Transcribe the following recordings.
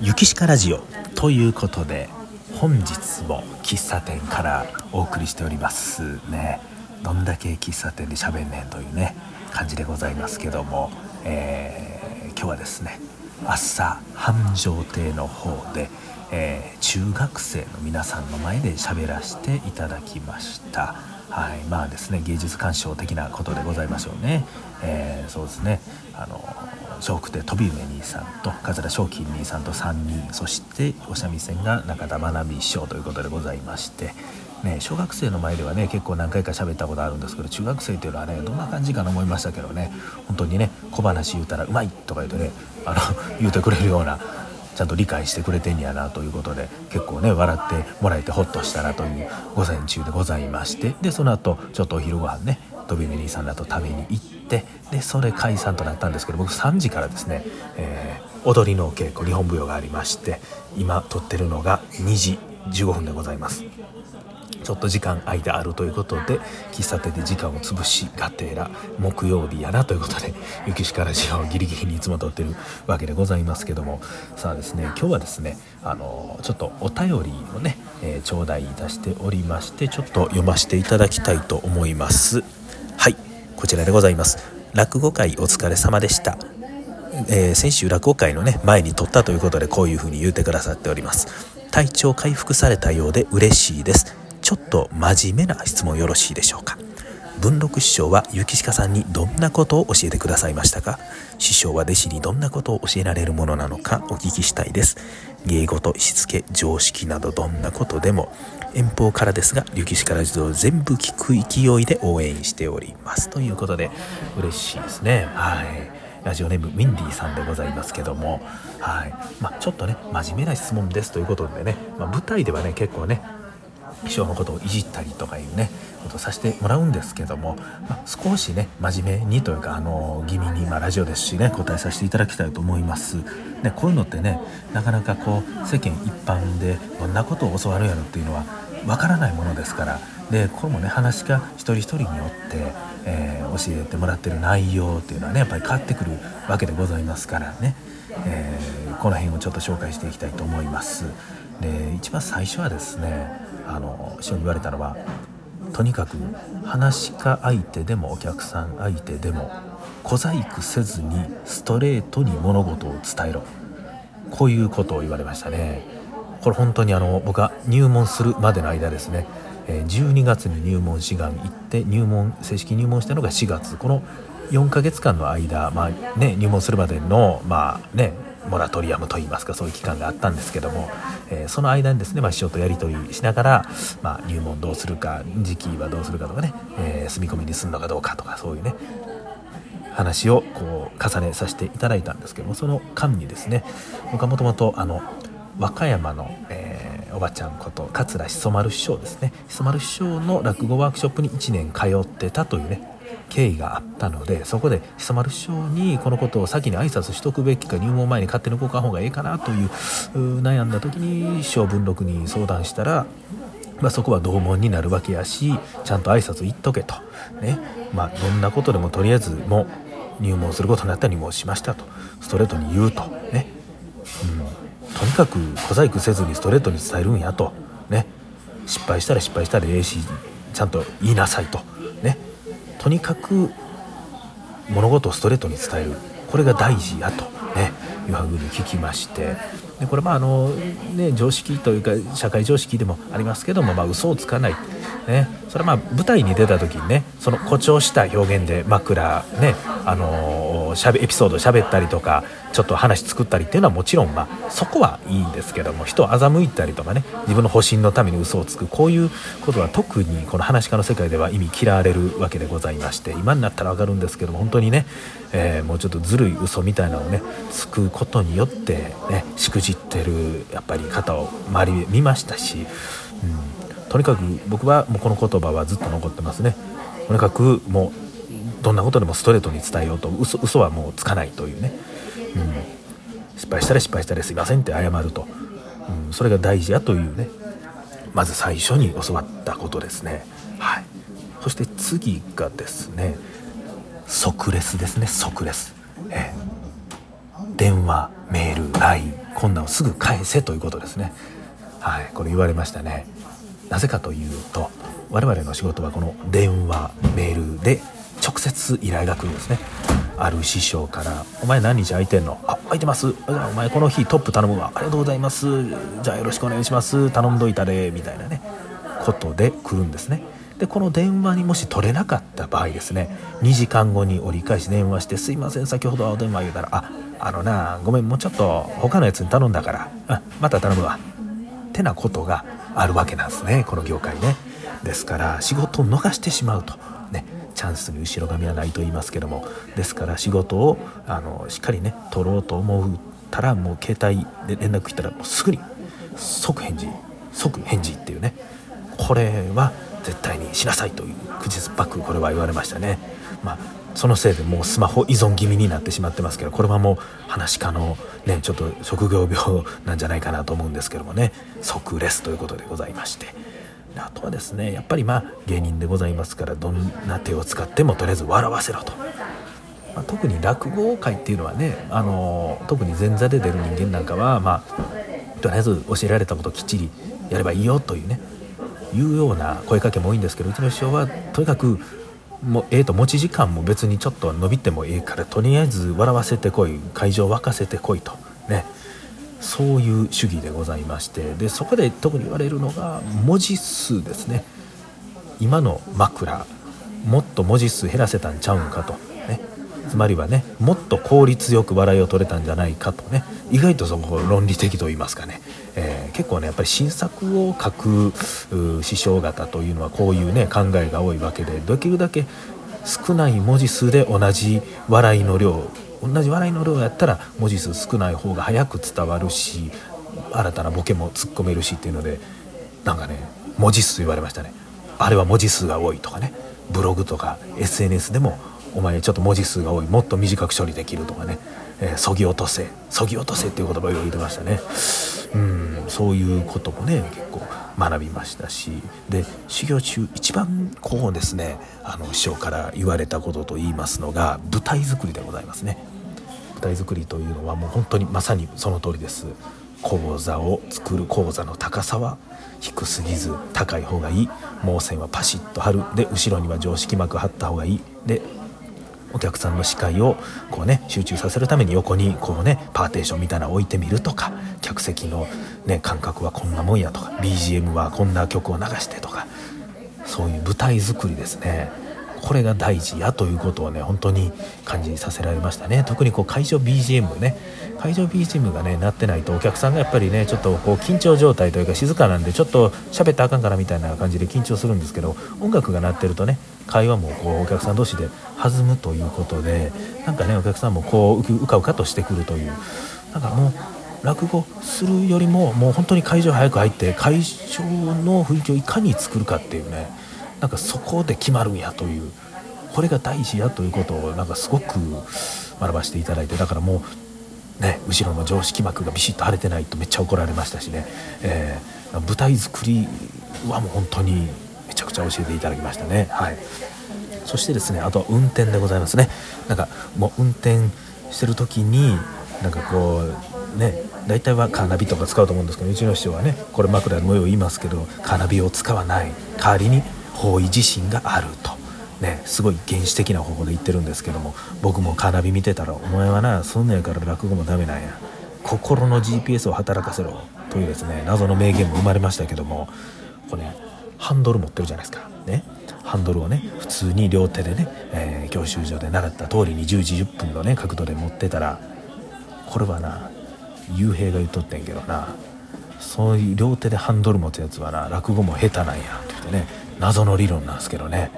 ゆきしかラジオということで本日も喫茶店からお送りしておりますね。どんだけ喫茶店で喋んねんというね感じでございますけども、えー、今日はですね朝繁盛亭の方で、えー、中学生の皆さんの前で喋らせていただきました。はいまあですね芸術鑑賞的なことでございましょうね、えー、そうですねあの笑福亭飛梅兄さんと桂正金兄さんと3人そしてお三味線が中田真奈美師匠ということでございましてね、小学生の前ではね結構何回か喋ったことあるんですけど中学生っていうのはねどんな感じかな思いましたけどね本当にね小話言うたら「うまい!」とか言うてねあの言うてくれるようなちゃんと理解してくれてんやなということで結構ね笑ってもらえてほっとしたなという午前中でございましてでその後ちょっとお昼ご飯ね飛び兄さんらと食べに行ってでそれ解散となったんですけど僕3時からですね、えー、踊りの稽古日本舞踊がありまして今撮ってるのが2時15分でございます。ちょっと時間空いてあるということで喫茶店で時間を潰しがてら木曜日やなということで 雪しからじをギリギリにいつも撮ってるわけでございますけども。さあですね今日はですねあのちょっとお便りをね、えー、頂戴いたしておりましてちょっと読ませていただきたいと思います。はいこちらでございます。落語会お疲れ様でした。えー、先週落語会のね前に撮ったということでこういうふうに言うてくださっております。体調回復されたようで嬉しいです。ちょっと真面目な質問よろしいでしょうか？文禄師匠は雪鹿さんにどんなことを教えてくださいましたか？師匠は弟子にどんなことを教えられるものなのかお聞きしたいです。芸事しつけ常識などどんなことでも遠方からですが雪鹿ラジオ全部聞く勢いで応援しております。ということで嬉しいですね。はい。ラジオネームウィンディーさんでございますけども、はい。まあ、ちょっとね真面目な質問ですということでね、まあ、舞台ではね結構ね師匠のことをいじったりとかいうねことをさせてもらうんですけども、まあ、少しね真面目にというかあの気味に、まあ、ラジオですしね答えさせていただきたいと思います。ね、こういうのってねなかなかこう世間一般でどんなことを教わるやろっていうのはわからないものですからでこれもね話が一人一人によって、えー、教えてもらってる内容っていうのはねやっぱり変わってくるわけでございますからね、えー、この辺をちょっと紹介していきたいと思います。で一番最初はですねあの師匠に言われたのはとにかく話し家相手でもお客さん相手でも小細工せずにストレートに物事を伝えろ。こういうことを言われましたね。これ本当にあの僕が入門するまでの間ですね。12月に入門志願行って入門正式入門したのが4月。この4ヶ月間の間、まあね、入門するまでの、まあね、モラトリアムといいますかそういう期間があったんですけども、えー、その間にですね、まあ、師匠とやり取りしながら、まあ、入門どうするか時期はどうするかとかね、えー、住み込みにするのかどうかとかそういうね話をこう重ねさせていただいたんですけどもその間にですね僕はもともとあの和歌山の、えー、おばちゃんこと桂しそ丸師匠ですね。しそ丸師匠の落語ワークショップに1年通ってたというね経緯があったのでそこで久丸師匠にこのことを先に挨拶しとくべきか入門前に勝手に動かん方がええかなという悩んだ時に師匠文禄に相談したらまあ、そこは同門になるわけやしちゃんと挨拶言っとけと、ね。まあ、どんなことでもとりあえずもう入門することになったら入門しましたと。ストレートに言うと。ね、うん、とにかく小細工せずにストレートに伝えるんやと、ね、失敗したら失敗したらええしちゃんと言いなさいと、ね、とにかく物事をストレートに伝える。これが大事やと。ね。いうふうに聞きまして。でこれまああのね常識というか社会常識でもありますけどもまあ嘘をつかない。ね。それまあ舞台に出た時にねその誇張した表現で枕ねあのしゃべエピソード喋ったりとかちょっと話作ったりっていうのはもちろんまあそこはいいんですけども人を欺いたりとかね自分の保身のために嘘をつくこういうことは特にこの話し家の世界では意味嫌われるわけでございまして今になったら分かるんですけども本当にね、えー、もうちょっとずるい嘘みたいなのをねつくことによってねしくじってるやっぱり方を周り見ましたし、うん、とにかく僕はもうこの言葉はずっと残ってますね。とにかくもうどんなことでもストレートに伝えようと嘘嘘はもうつかないというね、うん、失敗したら失敗したらすいませんって謝ると、うん、それが大事やというね。まず最初に教わったことですね。はい。そして次がですね。即レスですね。即レス、え電話メール LINE こんなんをすぐ返せということですね。はい。これ言われましたね。なぜかというと我々の仕事はこの電話メールで直接依頼が来るんですね。ある師匠から「お前何日空いてんのあ空いてます。お前この日トップ頼むわ。ありがとうございます。じゃあよろしくお願いします。頼んどいたで」みたいなねことで来るんですね。でこの電話にもし取れなかった場合ですね2時間後に折り返し電話して「すいません。先ほどはお電話言うたらああのなごめん。もうちょっと他のやつに頼んだから。あまた頼むわ」ってなことがあるわけなんですねこの業界ね。ですから仕事を逃してしまうと。ねチャンスに後ろ髪はないと言いますけども。ですから仕事をあのしっかりね取ろうと思ったらもう携帯で連絡来たらもうすぐに即返事即返事っていうね。これは絶対にしなさいという口酸っぱくこれは言われましたね。まあそのせいでもうスマホ依存気味になってしまってますけどこれはもう話し家のねちょっと職業病なんじゃないかなと思うんですけどもね。即レスということでございまして。あとはですねやっぱりまあ芸人でございますからどんな手を使ってもとりあえず笑わせろと、まあ、特に落語界っていうのはねあの特に前座で出る人間なんかはまあとりあえず教えられたことをきっちりやればいいよというねいうような声かけも多いんですけどうちの師匠はとにかくもうええと持ち時間も別にちょっと伸びてもええからとりあえず笑わせてこい会場沸かせてこいと。ね。そういう主義でございまして。でそこで特に言われるのが文字数ですね。今の枕もっと文字数減らせたんちゃうんかと、つまりはねもっと効率よく笑いを取れたんじゃないかとね意外とそこ論理的と言いますかね、えー、結構ねやっぱり新作を書く師匠方というのはこういうね考えが多いわけでできるだけ少ない文字数で同じ笑いの量同じ笑いの量やったら文字数少ない方が早く伝わるし新たなボケも突っ込めるしっていうのでなんかね文字数言われましたね。あれは文字数が多いとかね。ブログとか SNS でもお前ちょっと文字数が多いもっと短く処理できるとかね。えー、ぎ落とせ。そぎ落とせっていう言葉を言ってましたね。うんそういうこともね結構学びましたし。で修行中一番こうですねあの師匠から言われたことと言いますのが舞台作りでございますね。舞台作りというのはもう本当にまさにその通りです。講座を作る講座の高さは低すぎず高い方がいい。毛線はパシッと張る。で後ろには常識膜張った方がいい。でお客さんの視界をこうね集中させるために横にこうねパーテーションみたいなの置いてみるとか客席のね感覚はこんなもんやとか BGM はこんな曲を流してとかそういう舞台作りですね。これが大事やということをね本当に感じさせられましたね。特にこう会場 BGM ね。会場 BGM がねなってないとお客さんがやっぱりねちょっとこう緊張状態というか静かなんでちょっと喋ったらあかんからみたいな感じで緊張するんですけど音楽が鳴ってるとね会話もこうお客さん同士で弾むということでなんかねお客さんもこううかうかとしてくるという。なんかもう落語するよりももう本当に会場早く入って会場の雰囲気をいかに作るかっていうね。なんかそこで決まるんやというこれが大事やということをなんかすごく学ばせていただいてだからもうね後ろの常識膜がビシッと腫れてないとめっちゃ怒られましたしね、えー、舞台作りはもう本当にめちゃくちゃ教えていただきましたね。はい。そしてですねあとは運転でございますね。なんかもう運転してる時になんかこうね大体はカーナビとか使うと思うんですけどうちの師匠はねこれ枕の模様言いますけどカーナビを使わない。代わりに方位自身があると。ね、すごい原始的な方法で言ってるんですけども僕もカーナビ見てたら「お前はなそんなんやから落語もダメなんや心の GPS を働かせろ」というですね謎の名言も生まれましたけどもこれ、ね、ハンドル持ってるじゃないですかねハンドルをね普通に両手でね、えー、教習所で習った通りに10時10分のね角度で持ってたらこれはな幽閉が言っとってんけどなそういう両手でハンドル持つやつはな落語も下手なんやって言ってね謎の理論なんですけどね。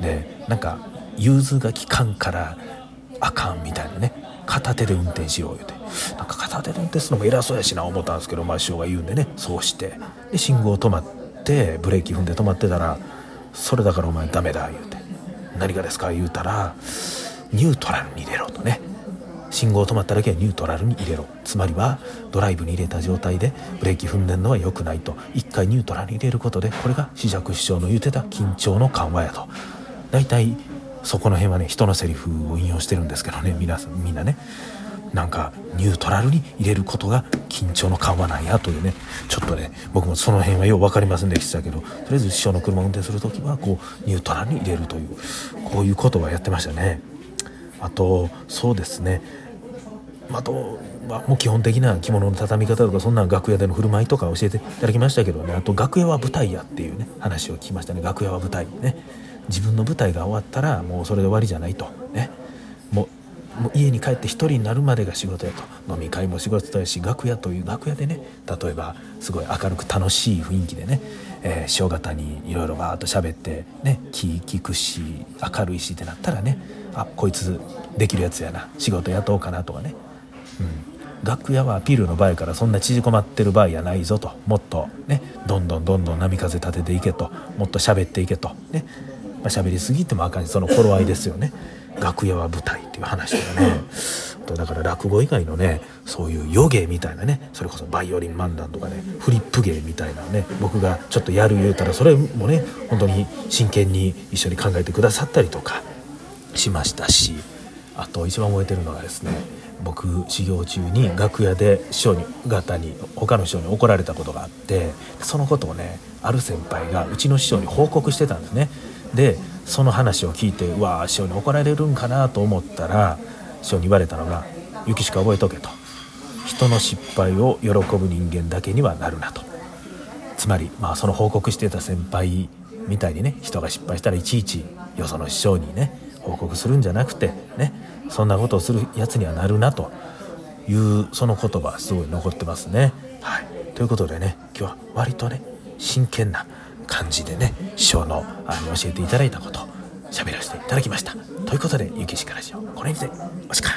でなんか融通が利かんからあかんみたいなね。片手で運転しよう言うて。なんか片手で運転するのも偉そうやしな思ったんですけどまあ師匠が言うんでね。そうして。で信号止まってブレーキ踏んで止まってたら「それだからお前ダメだ」言うて「何がですか?」言うたら「ニュートラルに入れろ」とね。信号止まっただけはニュートラルに入れろ。つまりはドライブに入れた状態でブレーキ踏んでんのは良くないと。一回ニュートラルに入れることでこれが紫尺師匠の言うてた緊張の緩和やと。大体そこの辺はね人のセリフを引用してるんですけどね皆さんみんなね。なんかニュートラルに入れることが緊張の緩和なんやというね。ちょっとね僕もその辺はよう分かりませんでしたけどとりあえず師匠の車を運転する時はこうニュートラルに入れるというこういうことはやってましたね。あとそうですね。あとはもう基本的な着物の畳み方とかそんな楽屋での振る舞いとか教えていただきましたけどね。あと楽屋は舞台やっていうね話を聞きましたね。楽屋は舞台ね。自分の舞台が終わったらもうそれで終わりじゃないと。ね。もう家に帰って一人になるまでが仕事やと。飲み会も仕事だし楽屋という楽屋でね例えばすごい明るく楽しい雰囲気でね、えー、師匠方にいろいろバーッと喋ってね気利くし明るいしってなったらねあこいつできるやつやな仕事雇おうかなとかね、うん、楽屋はアピールの場合からそんな縮こまってる場合やないぞと。もっとねどんどんどんどん波風立てていけと。もっと喋っていけと。ね。まあ、喋りすぎてもあかんしその頃合いですよね。楽屋は舞台っていう話とかね。だから落語以外のねそういう余芸みたいなねそれこそバイオリン漫談とかねフリップ芸みたいなね僕がちょっとやる言うたらそれもね本当に真剣に一緒に考えてくださったりとかしましたしあと一番覚えてるのがですね僕修行中に楽屋で師匠に方に他の師匠に怒られたことがあってそのことをねある先輩がうちの師匠に報告してたんですねでその話を聞いてうわ師匠に怒られるんかなと思ったら師匠に言われたのが「ゆきしか覚えとけ」と「人の失敗を喜ぶ人間だけにはなるな」と。つまり、まあ、その報告してた先輩みたいにね人が失敗したらいちいちよその師匠にね報告するんじゃなくてねそんなことをするやつにはなるなと。いうその言葉すごい残ってますね。はい、ということでね今日は割とね真剣な感じでね師匠のあの教えていただいたこと喋らせていただきました。ということで「ゆきしかラジオ」これにておしか